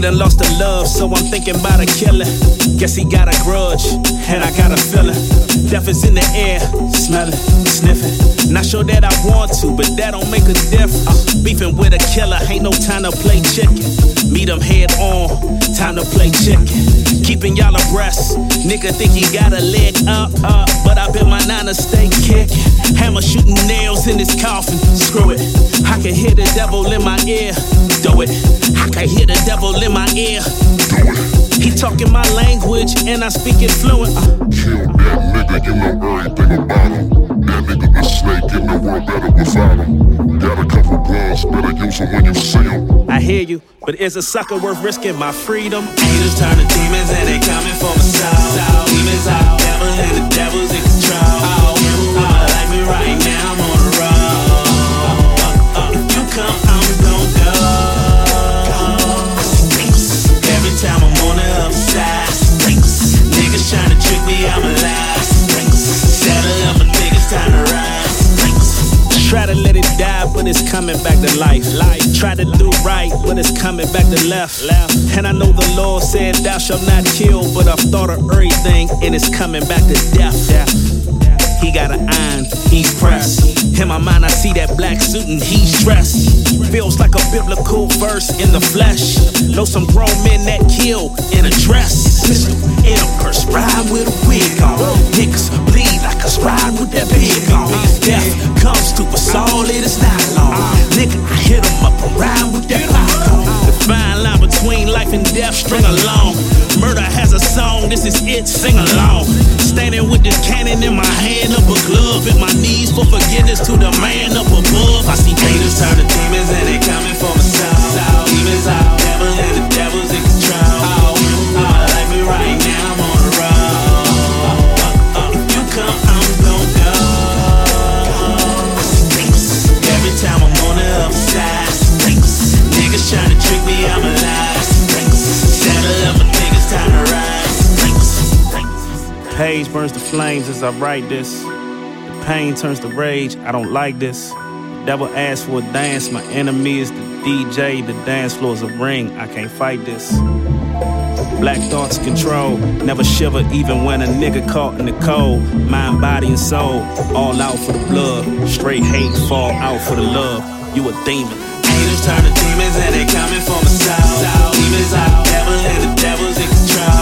done lost the love, so I'm thinking about a killer. Guess he got a grudge, and I got a feeling. Death is in the air, smelling, sniffing. Not sure that I want to, but that don't make a difference. Beefing with a killer, ain't no time to play chicken. Meet him head on, time to play chicken. Keeping y'all abreast. Nigga think he got a leg up, up, but I bet my nana stay kicking. Hammer shooting nails in his coffin. Screw it. I can hear the devil in my ear. Do it. Ear. He talking my language and I speak it fluent. Kill that nigga, you know everything about him. That nigga the snake in the world better without him. Got a couple bros, better use them when you see them. I hear you, but is a sucker worth risking my freedom? Haters turn to demons and they coming for my soul. Demons out, devil and the devil's to let it die, but it's coming back to life. Life. Try to do right, but it's coming back to left. Left. And I know the Lord said, Thou shalt not kill, but I've thought of everything, and it's coming back to death. Death. He got an iron, he's pressed. In my mind, I see that black suit and he's dressed. Feels like a biblical verse in the flesh. Know some grown men that kill in a dress. In a purse, ride with a wig on. Niggas bleed like a ride with that big on. Life and death, string along. Murder has a song, this is it, sing along. Standing with this cannon in my hand, up a glove, at my knees for forgiveness to the man up above. I see Haters turn to demons and they coming for my Page burns the flames as I write this. The pain turns to rage, I don't like this. The devil asks for a dance, my enemy is the DJ. The dance floor is a ring, I can't fight this. Black thoughts control, never shiver even when a nigga caught in the cold. Mind, body, and soul, all out for the blood. Straight hate, fall out for the love. You a demon. Haters turn to demons and they coming for my soul. Demons out, devil and the devil's in control.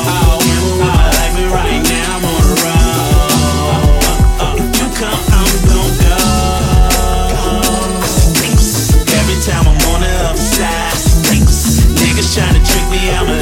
I'm a